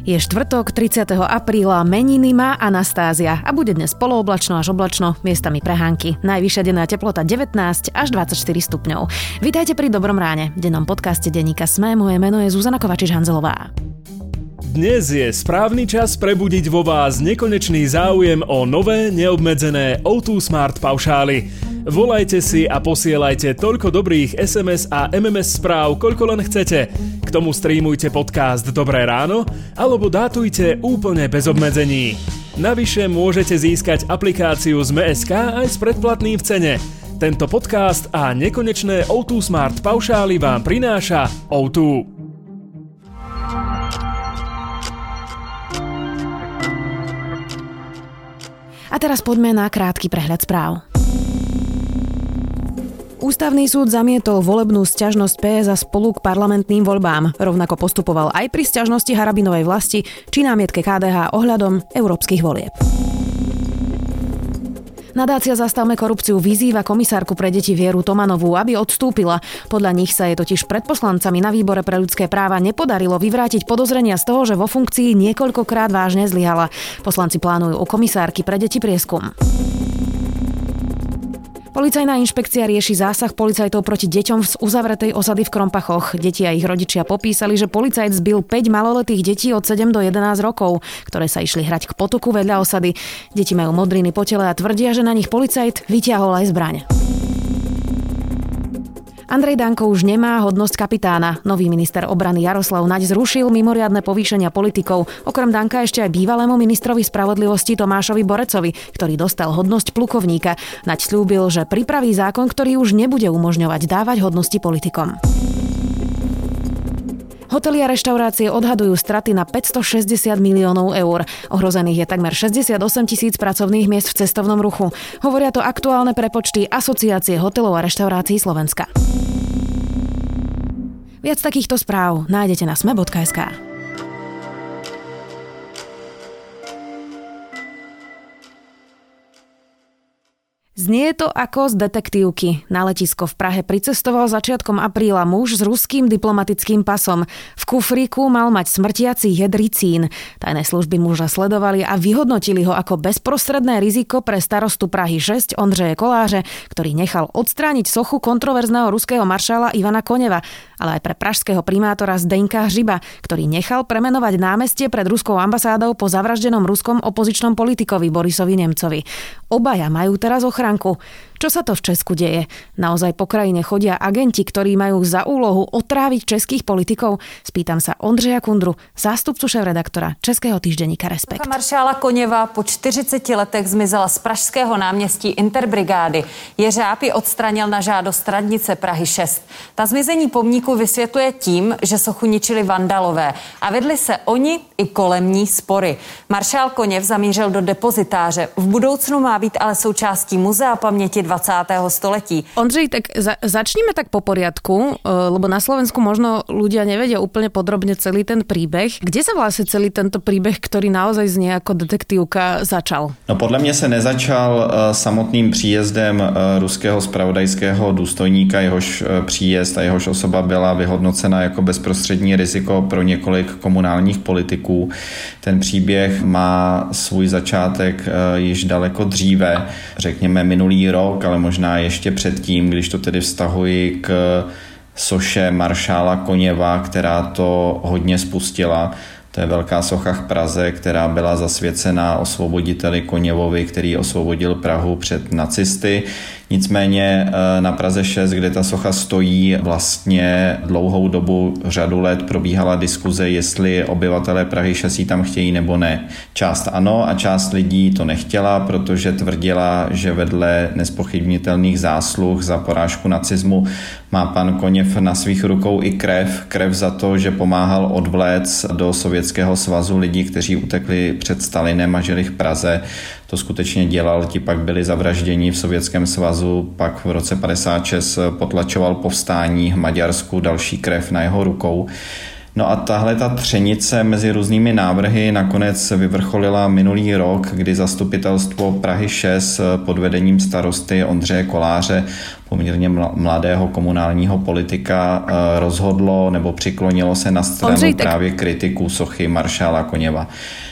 Je štvrtok, 30. apríla, meniny má Anastázia a bude dnes polooblačno až oblačno, miestami prehánky. Najvyššia denná teplota 19 až 24 stupňov. Vítajte pri Dobrom ráne, dennom podcaste denníka Sme. Moje meno je Zuzana Kovačiš-Hanzelová. Dnes je správny čas prebudiť vo vás nekonečný záujem o nové, neobmedzené O2 Smart paušály. Volajte si a posielajte toľko dobrých SMS a MMS správ, koľko len chcete. K tomu streamujte podcast Dobré ráno alebo dátujte úplne bez obmedzení. Navyše môžete získať aplikáciu z MSK aj s predplatným v cene. Tento podcast a nekonečné O2 Smart paušály vám prináša O2. A teraz poďme na krátky prehľad správ. Ústavný súd zamietol volebnú sťažnosť PS a spolu k parlamentným voľbám. Rovnako postupoval aj pri sťažnosti Harabinovej vlasti či námietke KDH ohľadom európskych volieb. Nadácia Zastavme korupciu vyzýva komisárku pre deti Vieru Tomanovú, aby odstúpila. Podľa nich sa je totiž pred poslancami na výbore pre ľudské práva nepodarilo vyvrátiť podozrenia z toho, že vo funkcii niekoľkokrát vážne zlyhala. Poslanci plánujú u komisárky pre deti prieskum. Policajná inšpekcia rieši zásah policajtov proti deťom z uzavretej osady v Krompachoch. Deti a ich rodičia popísali, že policajt zbil 5 maloletých detí od 7 do 11 rokov, ktoré sa išli hrať k potoku vedľa osady. Deti majú modriny po tele a tvrdia, že na nich policajt vyťahol aj zbraň. Andrej Danko už nemá hodnosť kapitána. Nový minister obrany Jaroslav Naď zrušil mimoriadne povýšenia politikov. Okrem Danka ešte aj bývalému ministrovi spravodlivosti Tomášovi Borecovi, ktorý dostal hodnosť plukovníka. Naď slúbil, že pripraví zákon, ktorý už nebude umožňovať dávať hodnosti politikom. Hotely a reštaurácie odhadujú straty na 560 miliónov eur. Ohrozených je takmer 68 tisíc pracovných miest v cestovnom ruchu. Hovoria to aktuálne prepočty Asociácie hotelov a reštaurácií Slovenska. Viac takýchto správ nájdete na sme.sk. Znie to ako z detektívky. Na letisko v Prahe pricestoval začiatkom apríla muž s ruským diplomatickým pasom. V kufríku mal mať smrtiaci jedricín. Tajné služby muža sledovali a vyhodnotili ho ako bezprostredné riziko pre starostu Prahy 6 Ondřeje Koláře, ktorý nechal odstrániť sochu kontroverzného ruského maršála Ivana Koneva, ale aj pre pražského primátora Zdenka Hřiba, ktorý nechal premenovať námestie pred ruskou ambasádou po zavraždenom ruskom opozičnom politikovi Borisovi Nemcovi. Obaja majú teraz ochranu stránku. Čo sa to v Česku deje? Naozaj po krajine chodia agenti, ktorí majú za úlohu otráviť českých politikov? Spýtam sa Ondřeja Kundru, zástupcu šéf-redaktora Českého týždeníka Respekt. Maršála Koněva po 40 letech zmizela z pražského náměstí Interbrigády. Jeřáb ji odstranil na žádost radnice Prahy 6. Ta zmizení pomníku vysvětluje tím, že sochu ničili vandalové a vedli se oni i kolem ní spory. Maršál Koněv zamířil do depozitáře. V budoucnu má být ale součástí muzea paměti 20. století. Ondřej, tak za, začníme tak po poriadku, eh, lebo na Slovensku možno ľudia nevedia úplne podrobne celý ten príbeh. Kde sa vlastne celý tento príbeh, ktorý naozaj znie ako detektívka, začal? No podle mě se nezačal eh, samotným příjezdem eh, ruského spravodajského důstojníka, jehož příjezd a jehož osoba byla vyhodnocena jako bezprostřední riziko pro několik komunálních politiků. Ten příběh má svůj začátek již daleko dříve, řekněme minulý rok, ale možná ještě předtím, když to tedy vztahuji k soše maršála Koněva, která to hodně spustila. To je velká socha v Praze, která byla zasvěcená osvoboditeli Koněvovi, který osvobodil Prahu před nacisty. Nicméně eh, na Praze 6, kde ta socha stojí, vlastně dlouhou dobu, řadu let probíhala diskuze, jestli obyvatelé Prahy 6 ji tam chtějí nebo ne. Část ano a část lidí to nechtěla, protože tvrdila, že vedle nespochybnitelných zásluh za porážku nacismu má pan Koněv na svých rukou i krev. Krev za to, že pomáhal odvléct do Sovětského svazu lidi, kteří utekli před Stalinem a žili v Praze to skutečně dělal, ti pak byli zavražděni v Sovětském svazu, pak v roce 56 potlačoval povstání v Maďarsku, další krev na jeho rukou. No a tahle ta třenice mezi různými návrhy nakonec vyvrcholila minulý rok, kdy zastupitelstvo Prahy 6 pod vedením starosty Ondřeje Koláře poměrně mladého komunálního politika eh, rozhodlo nebo přiklonilo se na stranu Ondřej, tak... právě kritiků sochy maršála Koněva.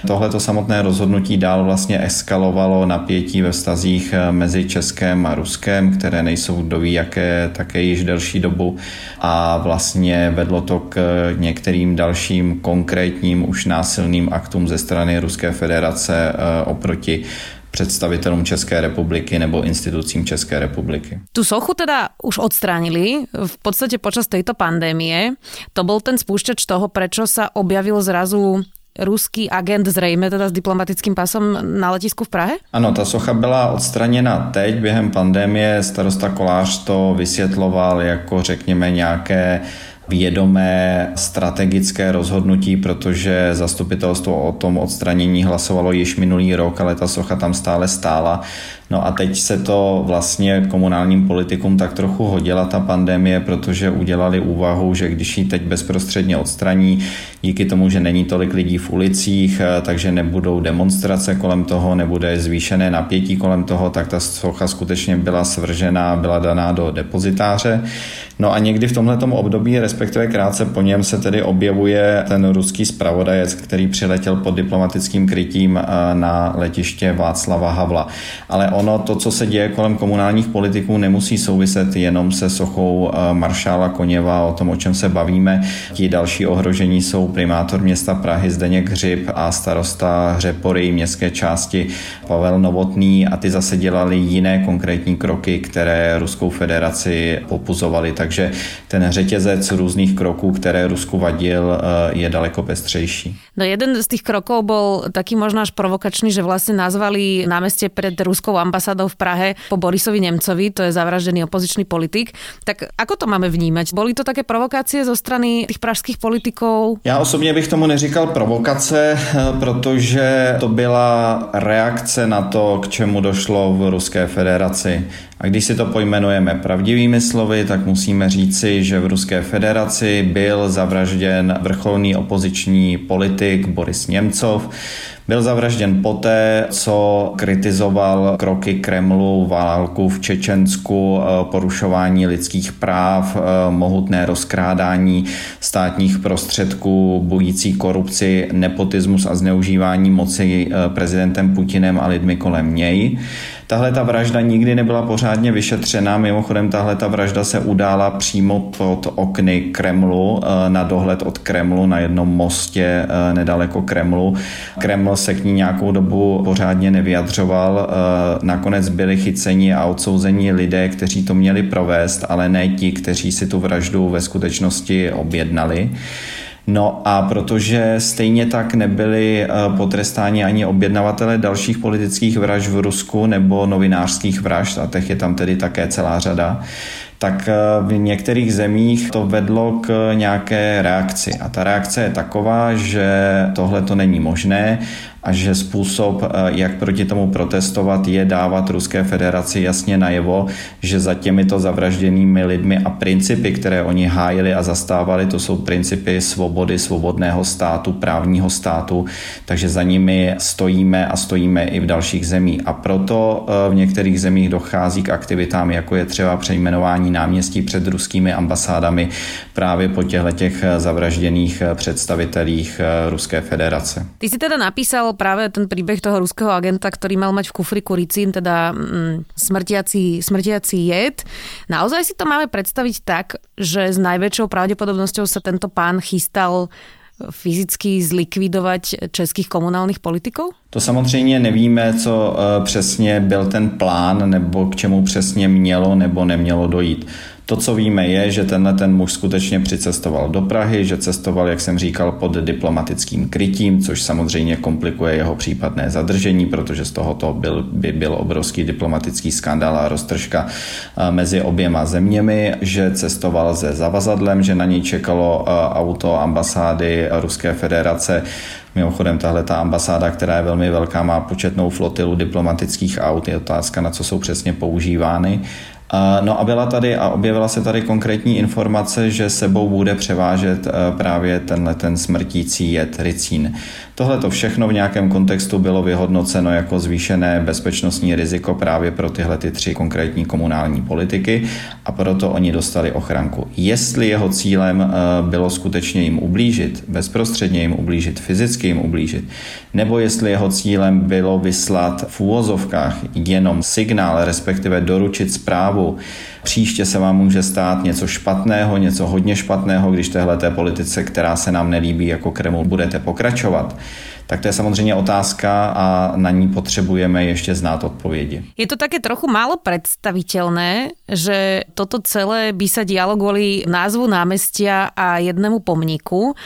Tohle to samotné rozhodnutí dál vlastně eskalovalo napětí ve vztazích eh, mezi Českém a Ruskem, které nejsou doví jaké také již delší dobu a vlastně vedlo to k některým dalším konkrétním už násilným aktům ze strany Ruské federace eh, oproti představitelům České republiky nebo institucím České republiky. Tu sochu teda už odstránili v podstate počas tejto pandémie. To bol ten spúšťač toho, prečo sa objavil zrazu ruský agent zřejmě teda s diplomatickým pasem na letisku v Prahe? Ano, ta socha byla odstraněna teď během pandémie. Starosta Kolář to vysvětloval jako řekněme nějaké vědomé strategické rozhodnutí, protože zastupitelstvo o tom odstranění hlasovalo již minulý rok, ale ta socha tam stále stála. No a teď se to vlastně komunálním politikům tak trochu hodila ta pandemie, protože udělali úvahu, že když ji teď bezprostředně odstraní, díky tomu, že není tolik lidí v ulicích, eh, takže nebudou demonstrace kolem toho, nebude zvýšené napětí kolem toho, tak ta socha skutečně byla svržena, byla daná do depozitáře. No a někdy v tomto období, respektive krátce po něm, se tedy objevuje ten ruský spravodajec, který přiletěl pod diplomatickým krytím eh, na letiště Václava Havla. Ale ono, to, co se děje kolem komunálních politiků, nemusí souviset jenom se sochou eh, maršála Koněva, o tom, o čem se bavíme. Ti další ohrožení jsou primátor města Prahy Zdeněk Hřib a starosta Hřepory městské části Pavel Novotný a ty zase dělali jiné konkrétní kroky, které Ruskou federaci popuzovali. Takže ten řetězec různých kroků, které Rusku vadil, eh, je daleko pestřejší. No jeden z těch kroků byl taky možná až provokačný, že vlastně nazvali náměstí před ruskou ambasádou v Prahe po Borisovi Nemcovi, to je zavraždený opozičný politik. Tak ako to máme vnímať? Boli to také provokácie zo strany těch pražských politiků? Já osobně bych tomu neříkal provokace, protože to byla reakce na to, k čemu došlo v Ruské federaci. A když si to pojmenujeme pravdivými slovy, tak musíme říci, že v Ruské federaci byl zavražděn vrcholný opoziční politik Boris Němcov. Byl zavražděn poté, co kritizoval kroky Kremlu, válku v Čečensku, eh, porušování lidských práv, eh, mohutné rozkrádání státních prostředků, bojící korupci, nepotismus a zneužívání moci eh, prezidentem Putinem a lidmi kolem něj. Tahle ta vražda nikdy nebyla pořádně vyšetřena, mimochodem tahle ta vražda se udála přímo pod okny Kremlu, na dohled od Kremlu na jednom mostě nedaleko Kremlu. Kreml se k ní nějakou dobu pořádně nevyjadřoval. Eh, nakonec byli chyceni a odsouzeni lidé, kteří to měli provést, ale ne ti, kteří si tu vraždu ve skutečnosti objednali. No a protože stejně tak nebyli eh, potrestáni ani objednavatele dalších politických vražd v Rusku nebo novinářských vražd, a těch je tam tedy také celá řada, tak eh, v některých zemích to vedlo k nějaké reakci. A ta reakce je taková, že tohle to není možné a že způsob, eh, jak proti tomu protestovat, je dávat Ruské federaci jasně najevo, že za těmito zavražděnými lidmi a principy, které oni hájili a zastávali, to jsou principy svobody, svobodného státu, právního státu, takže za nimi stojíme a stojíme i v dalších zemích. A proto eh, v některých zemích dochází k aktivitám, jako je třeba přejmenování náměstí před ruskými ambasádami právě po těchto těch eh, zavražděných představitelích Ruské federace. Ty si teda napísal práve ten príbeh toho ruského agenta, ktorý mal mať v kufriku ricín, teda mm, smrtiaci, smrtiaci jed. Naozaj si to máme predstaviť tak, že s najväčšou pravdepodobnosťou sa tento pán chystal fyzicky zlikvidovat českých komunálních politiků? To samozřejmě nevíme, co eh, přesně byl ten plán, nebo k čemu přesně mělo nebo nemělo dojít. To, co víme, je, že tenhle ten muž skutečně přicestoval do Prahy, že cestoval, jak jsem říkal, pod diplomatickým krytím, což samozřejmě komplikuje jeho případné zadržení, protože z tohoto byl, by byl obrovský diplomatický skandál a roztržka eh, mezi oběma zeměmi, že cestoval se zavazadlem, že na něj čekalo eh, auto ambasády Ruské federace Mimochodem, tahle ta ambasáda, která je velmi velká, má početnou flotilu diplomatických aut. Je otázka, na co jsou přesně používány No a byla tady a objevila se tady konkrétní informace, že sebou bude převážet e, právě tenhle ten smrtící jed ricín. Tohle to všechno v nějakém kontextu bylo vyhodnoceno jako zvýšené bezpečnostní riziko právě pro tyhle ty tři konkrétní komunální politiky a proto oni dostali ochranku. Jestli jeho cílem e, bylo skutečně jim ublížit, bezprostředně jim ublížit, fyzicky jim ublížit, nebo jestli jeho cílem bylo vyslat v úvozovkách jenom signál, respektive doručit zprávu, příště se vám může stát něco špatného, něco hodně špatného, když téhle politice, která se nám nelíbí jako Kreml, budete pokračovat tak to je samozřejmě otázka a na ní potřebujeme ještě znát odpovědi. Je to také trochu málo predstaviteľné, že toto celé by sa dialo kvôli názvu námestia a jednému pomníku.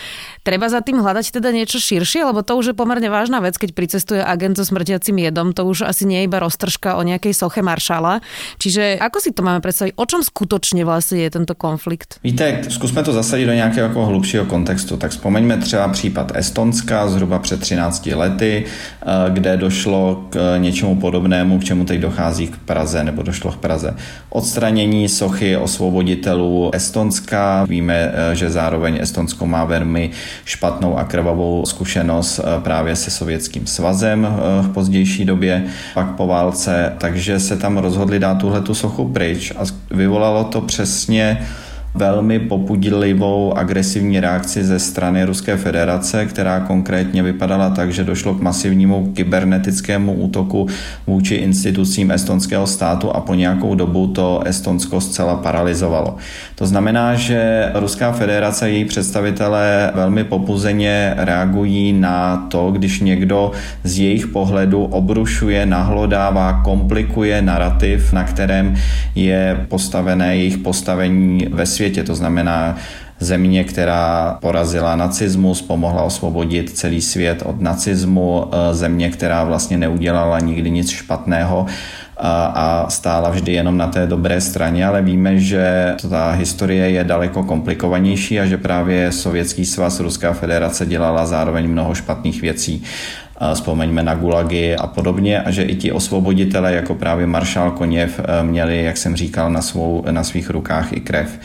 Treba za tým hľadať teda niečo širšie, lebo to už je pomerne vážna vec, keď pricestuje agent so smrtiacím jedom, to už asi nie je iba roztržka o nejakej soche maršala. Čiže ako si to máme predstaviť? O čom skutočne vlastne je tento konflikt? Víte, zkusme to zasadit do nějakého jako kontextu. Tak vzpomeňme třeba případ Estonska zhruba před 13 lety, eh, kde došlo k něčemu podobnému, k čemu teď dochází k Praze, nebo došlo k Praze. Odstranění sochy osvoboditelů Estonska. Víme, eh, že zároveň Estonsko má velmi špatnou a krvavou zkušenost eh, právě se Sovětským svazem v pozdější době, pak po válce, takže se tam rozhodli dát tuhle tu sochu pryč a vyvolalo to přesně velmi popudlivou agresivní reakci ze strany Ruské federace, která konkrétně vypadala tak, že došlo k masivnímu kybernetickému útoku vůči institucím estonského státu a po nějakou dobu to Estonsko zcela paralizovalo. To znamená, že Ruská federace a její představitelé velmi popuzeně reagují na to, když někdo z jejich pohledu obrušuje, nahlodává, komplikuje narrativ, na kterém je postavené jejich postavení ve světě světě. To znamená země, která porazila nacismus, pomohla osvobodit celý svět od nacismu, e, země, která vlastně neudělala nikdy nic špatného a stála vždy jenom na té dobré straně, ale víme, že ta historie je daleko komplikovanější a že právě Sovětský svaz, Ruská federace dělala zároveň mnoho špatných věcí vzpomeňme na gulagy a podobně, a že i ti osvoboditelé, jako právě maršál Koněv, e, měli, jak jsem říkal, na, svou, na svých rukách i krev.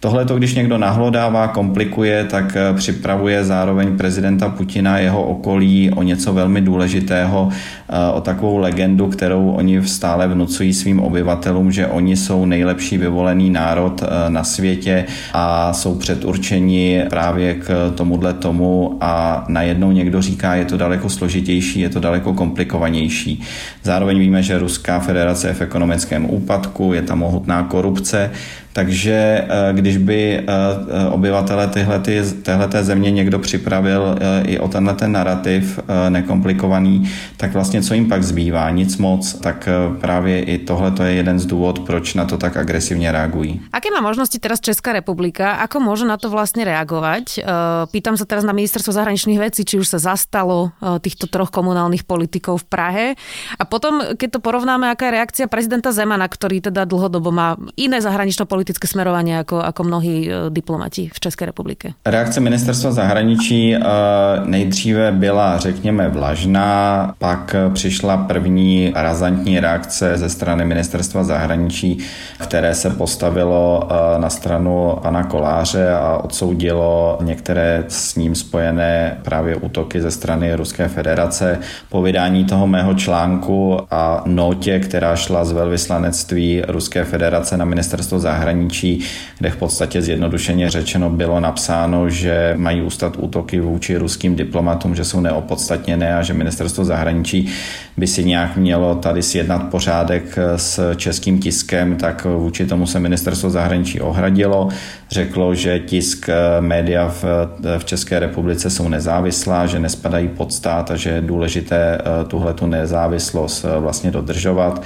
Tohle to, když někdo nahlodává, komplikuje, tak eh, připravuje zároveň prezidenta Putina jeho okolí o něco velmi důležitého, eh, o takovou legendu, kterou oni stále vnucují svým obyvatelům, že oni jsou nejlepší vyvolený národ eh, na světě a jsou předurčeni právě k tomuhle tomu a najednou někdo říká, je to daleko složitější, je to daleko komplikovanější. Zároveň víme, že Ruská federace je v ekonomickém úpadku, je tam mohutná korupce, takže eh, když by eh, eh, obyvatele tyhlety, téhleté země někdo připravil i o tenhle ten narrativ nekomplikovaný, tak vlastně co jim pak zbývá? Nic moc. Tak právě i tohle je jeden z důvod, proč na to tak agresivně reagují. Aké má možnosti teraz Česká republika? Ako může na to vlastně reagovat? Pýtam se teraz na ministerstvo zahraničných věcí, či už se zastalo týchto troch komunálnych politikov v Prahe. A potom, keď to porovnáme, aká je reakcia prezidenta Zemana, který teda dlhodobo má iné zahranično politické smerovanie ako, ako mnohí e, diplomati v České republike? Reakce ministerstva zahraničí e, nejdříve byla, řekněme, vlažná, pak přišla první razantní reakce ze strany ministerstva zahraničí, které se postavilo e, na stranu pana Koláře a odsoudilo některé s ním spojené právě útoky ze strany Ruské federace. Po vydání toho mého článku a notě, která šla z velvyslanectví Ruské federace na ministerstvo zahraničí, zahraničí, kde v podstatě zjednodušeně řečeno bylo napsáno, že mají ústat útoky vůči ruským diplomatům, že jsou neopodstatněné a že ministerstvo zahraničí by si nějak mělo tady sjednat pořádek s českým tiskem, tak vůči tomu se ministerstvo zahraničí ohradilo. Řeklo, že tisk média v, v České republice jsou nezávislá, že nespadají pod stát a že je důležité eh, tuhle tu nezávislost eh, vlastně dodržovat.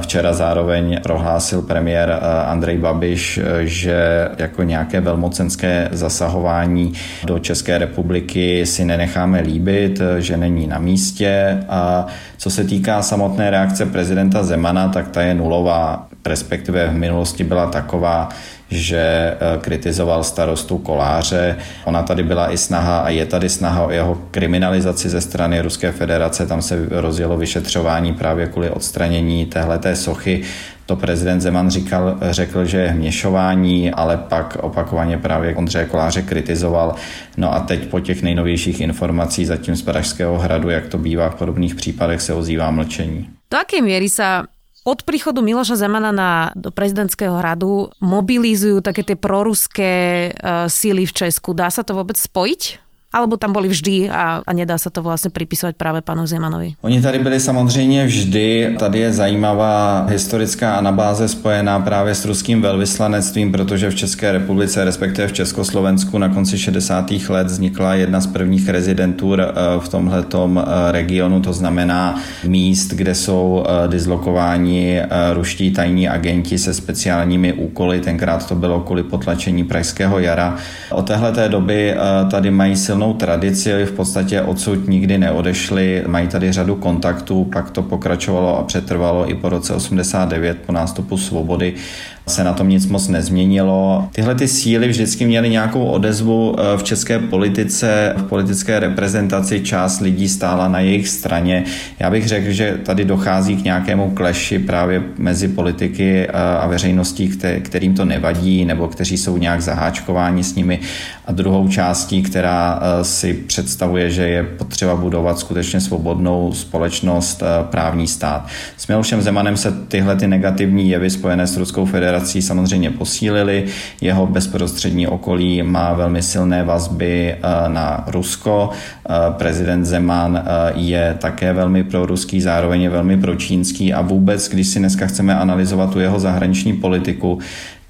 Včera zároveň prohlásil premiér eh, Andrej Babiš, eh, že jako nějaké velmocenské zasahování do České republiky si nenecháme líbit, eh, že není na místě. A co se týká samotné reakce prezidenta Zemana, tak ta je nulová, respektive v minulosti byla taková, že kritizoval starostu Koláře. Ona tady byla i snaha a je tady snaha o jeho kriminalizaci ze strany Ruské federace. Tam se rozjelo vyšetřování právě kvůli odstranění téhleté sochy. To prezident Zeman říkal, řekl, že je hměšování, ale pak opakovaně právě Ondřeje Koláře kritizoval. No a teď po těch nejnovějších informací zatím z Pražského hradu, jak to bývá v podobných případech, se ozývá mlčení. Do aké míry sa od príchodu Miloša Zemana na, do prezidentského hradu mobilizujú také tie proruské uh, síly v Česku. Dá sa to vôbec spojiť? Alebo tam boli vždy a, a nedá se to vlastně připisovat právě panu Zemanovi? Oni tady byli samozřejmě vždy. Tady je zajímavá historická anabáze spojená právě s ruským velvyslanectvím, protože v České republice, respektive v Československu na konci 60. let vznikla jedna z prvních rezidentur eh, v tomhletom eh, regionu, to znamená míst, kde jsou eh, dislokováni ruští tajní agenti se speciálními úkoly. Tenkrát to bylo kvůli potlačení Pražského jara. Od téhleté doby tady mají silnou silnou tradici, v podstatě odsud nikdy neodešli, mají tady řadu kontaktů, pak to pokračovalo a přetrvalo i po roce 89 po nástupu svobody se na tom nic moc nezměnilo. Tyhle ty síly vždycky měly nějakou odezvu eh, v české politice, v politické reprezentaci část lidí stála na jejich straně. Já bych řekl, že tady dochází k nějakému kleši právě mezi politiky eh, a veřejností, kterým to nevadí nebo kteří jsou nějak zaháčkováni s nimi a druhou částí, která eh, si představuje, že je potřeba budovat skutečně svobodnou společnost, právní stát. S Milošem Zemanem se tyhle ty negativní jevy spojené s Ruskou federací federací samozřejmě posílili. Jeho bezprostřední okolí má velmi silné vazby eh, na Rusko. Eh, prezident Zeman eh, je také velmi proruský, zároveň je velmi pročínský a vůbec, když si dneska chceme analyzovat tu jeho zahraniční politiku,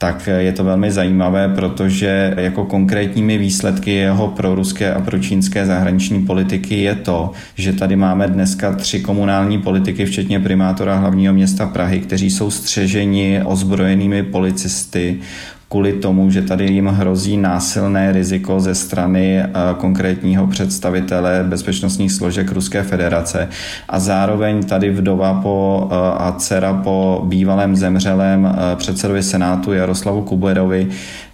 tak je to velmi zajímavé, protože jako konkrétními výsledky jeho proruské a pročínské zahraniční politiky je to, že tady máme dneska tři komunální politiky, včetně primátora hlavního města Prahy, kteří jsou střeženi ozbrojenými policisty kvůli tomu, že tady jim hrozí násilné riziko ze strany eh, konkrétního představitele bezpečnostních složek Ruské federace. A zároveň tady vdova po, eh, a dcera po bývalém zemřelém eh, předsedovi Senátu Jaroslavu Kuberovi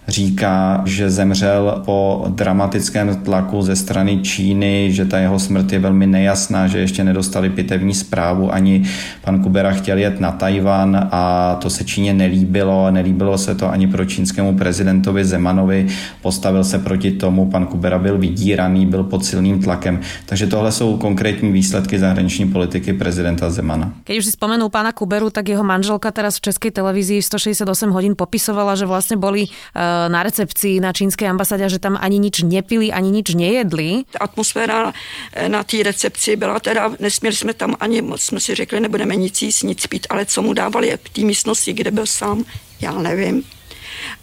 říká, že zemřel po dramatickém tlaku ze strany Číny, že ta jeho smrt je velmi nejasná, že ještě nedostali pitevní zprávu, ani pan Kubera chtěl jet na Tajvan a to se Číně nelíbilo, nelíbilo se to ani pro čínskému prezidentovi Zemanovi, postavil se proti tomu, pan Kubera byl vydíraný, byl pod silným tlakem. Takže tohle jsou konkrétní výsledky zahraniční politiky prezidenta Zemana. Keď už si spomenul pána Kuberu, tak jeho manželka teraz v Českej televízii 168 hodín popisovala, že vlastně boli uh, na recepcii na čínské ambasáde, že tam ani nič nepili, ani nič nejedli. Atmosféra eh, na té recepci byla teda, nesměli jsme tam ani moc, jsme si řekli, nebudeme nic jíst, nic pít, ale co mu dávali v té místnosti, kde byl sám, já nevím.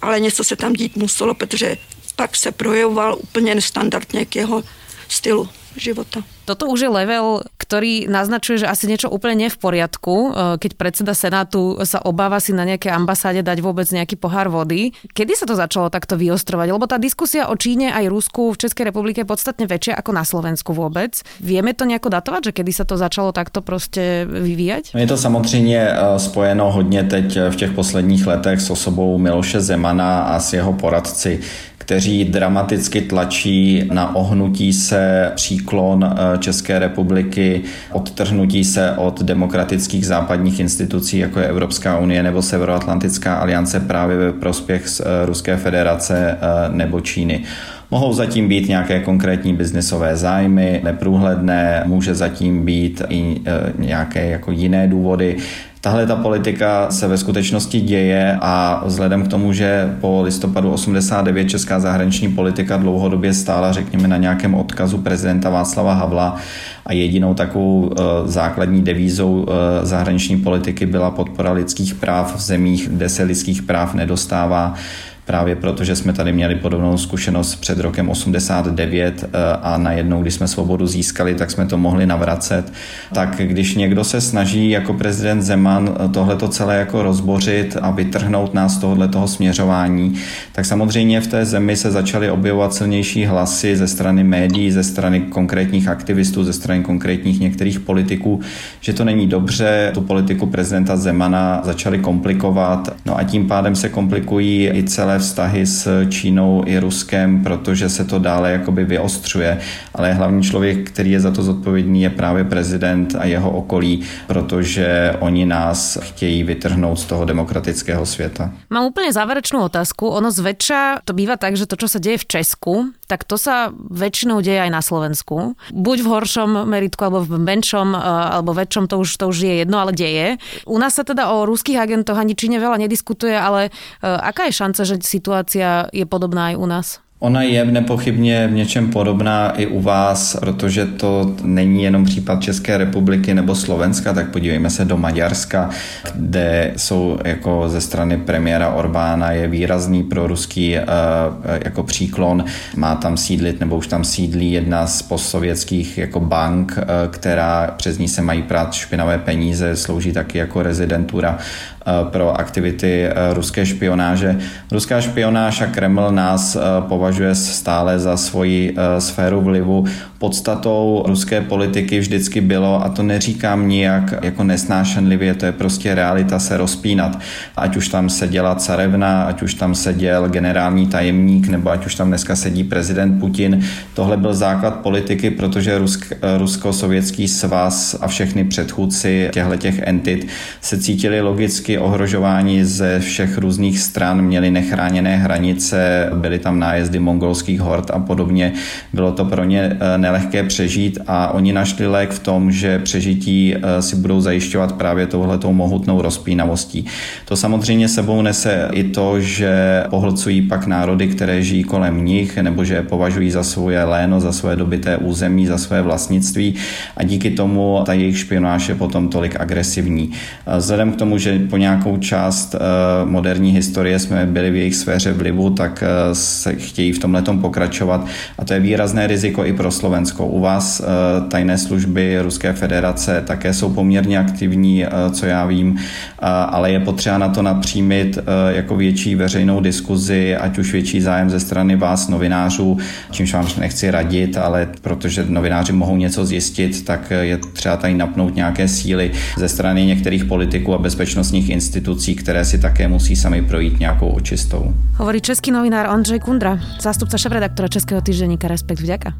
Ale něco se tam dít muselo, protože tak se projevoval úplně nestandardně k jeho stylu života. Toto už je level, ktorý naznačuje, že asi niečo úplne nie v poriadku, e, keď predseda Senátu sa obáva si na nejaké ambasáde dať vôbec nejaký pohár vody. Kedy sa to začalo takto vyostrovať? Lebo tá diskusia o Číne aj Rusku v Českej republike je podstatne väčšia ako na Slovensku vôbec. Vieme to nejako datovať, že kedy sa to začalo takto prostě vyvíjať? Je to samozřejmě e, spojeno hodně teď v těch posledních letech s osobou Miloše Zemana a s jeho poradci kteří dramaticky tlačí na ohnutí se příklon eh, České republiky, odtrhnutí se od demokratických západních institucí, jako je Evropská unie nebo Severoatlantická aliance právě ve prospěch eh, Ruské federace eh, nebo Číny. Mohou zatím být nějaké konkrétní biznesové zájmy, neprůhledné, může zatím být i nějaké jako jiné důvody. Tahle ta politika se ve skutečnosti děje a vzhledem k tomu, že po listopadu 89 česká zahraniční politika dlouhodobě stála, řekněme, na nějakém odkazu prezidenta Václava Havla a jedinou takovou eh, základní devízou eh, zahraniční politiky byla podpora lidských práv v zemích, kde se lidských práv nedostává právě proto, že jsme tady měli podobnou zkušenost před rokem 89 eh, a najednou, když jsme svobodu získali, tak jsme to mohli navracet. Tak když někdo se snaží jako prezident Zeman eh, tohleto celé jako rozbořit a vytrhnout nás z tohohle toho směřování, tak samozřejmě v té zemi se začaly objevovat silnější hlasy ze strany médií, ze strany konkrétních aktivistů, ze strany konkrétních některých politiků, že to není dobře, tu politiku prezidenta Zemana začali komplikovat, no a tím pádem se komplikují i celé vztahy s Čínou i Ruskem, protože se to dále jakoby vyostřuje, ale hlavní člověk, který je za to zodpovědný, je právě prezident a jeho okolí, protože oni nás chtějí vytrhnout z toho demokratického světa. Mám úplně závěrečnou otázku. Ono zväčša to býva tak, že to, čo sa deje v Česku, tak to sa väčšinou deje aj na Slovensku. Buď v horšom meritku, alebo v menšom, eh, alebo väčšom, to už, to už je jedno, ale deje. U nás sa teda o ruských agentoch ani Číne veľa nediskutuje, ale eh, aká je šanca, že situácia je podobná aj u nás? Ona je nepochybně v něčem podobná i u vás, protože to není jenom případ České republiky nebo Slovenska, tak podívejme se do Maďarska, kde jsou jako ze strany premiéra Orbána je výrazný pro ruský uh, jako příklon. Má tam sídlit nebo už tam sídlí jedna z postsovětských jako bank, uh, která přes ní se mají prát špinavé peníze, slouží taky jako rezidentura Eh, pro aktivity eh, ruské špionáže. Ruská špionáž a Kreml nás eh, považuje stále za svoji sféru vlivu. Podstatou ruské politiky vždycky bylo, a to neříkám nijak jako nesnášenlivě, to je prostě realita se rozpínat. Ať už tam seděla carevna, ať už tam seděl generální tajemník, nebo ať už tam dneska sedí prezident Putin. Tohle byl základ politiky, protože Rusk, Rusko-sovětský svaz a všechny předchůdci těchto entit se cítili logicky ohrožováni ze všech různých stran, měli nechráněné hranice, byly tam nájezdy mongolských hord a podobně. Bylo to pro ně eh, nelehké přežít a oni našli lék v tom, že přežití eh, si budou zajišťovat právě touhletou mohutnou rozpínavostí. To samozřejmě sebou nese i to, že pohlcují pak národy, které žijí kolem nich, nebo že je považují za svoje léno, za svoje dobité území, za své vlastnictví a díky tomu ta jejich špionáž je potom tolik agresivní. Eh, vzhledem k tomu, že po nějakou část eh, moderní historie jsme byli v jejich sféře vlivu, tak eh, se chtějí v tomhle pokračovat a to je výrazné riziko i pro Slovensko. U vás eh, tajné služby Ruské federace také jsou poměrně aktivní, co já vím, ale je potřeba na to napřímit jako větší veřejnou diskuzi, ať už větší zájem ze strany vás, novinářů, čímž vám nechci radit, ale protože novináři mohou něco zjistit, tak je třeba tady napnout nějaké síly ze strany některých politiků a bezpečnostních institucí, které si také musí sami projít nějakou očistou. Hovorí český novinár Ondřej Kundra, zástupca šéf-redaktora Českého týždenníka Respekt. Vďaka.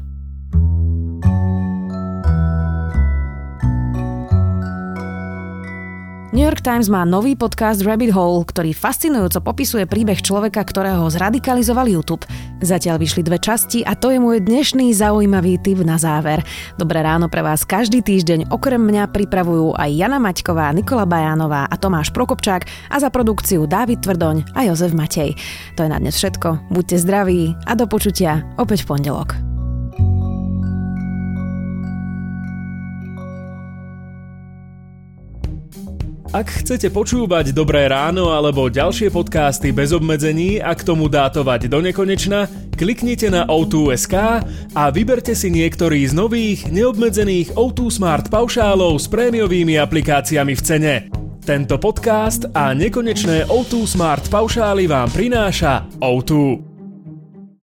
New York Times má nový podcast Rabbit Hole, ktorý fascinujúco popisuje príbeh človeka, ktorého zradikalizoval YouTube. Zatiaľ vyšli dve časti a to je môj dnešný zaujímavý tip na záver. Dobré ráno pre vás každý týždeň okrem mňa pripravujú aj Jana Maťková, Nikola Bajánová a Tomáš Prokopčák a za produkciu Dávid Tvrdoň a Jozef Matej. To je na dnes všetko. Buďte zdraví a do počutia opäť v pondelok. Ak chcete počúvať Dobré ráno alebo ďalšie podcasty bez obmedzení a k tomu dátovať do nekonečna, kliknite na O2.sk a vyberte si niektorý z nových, neobmedzených O2 Smart paušálov s prémiovými aplikáciami v cene. Tento podcast a nekonečné O2 Smart paušály vám prináša O2.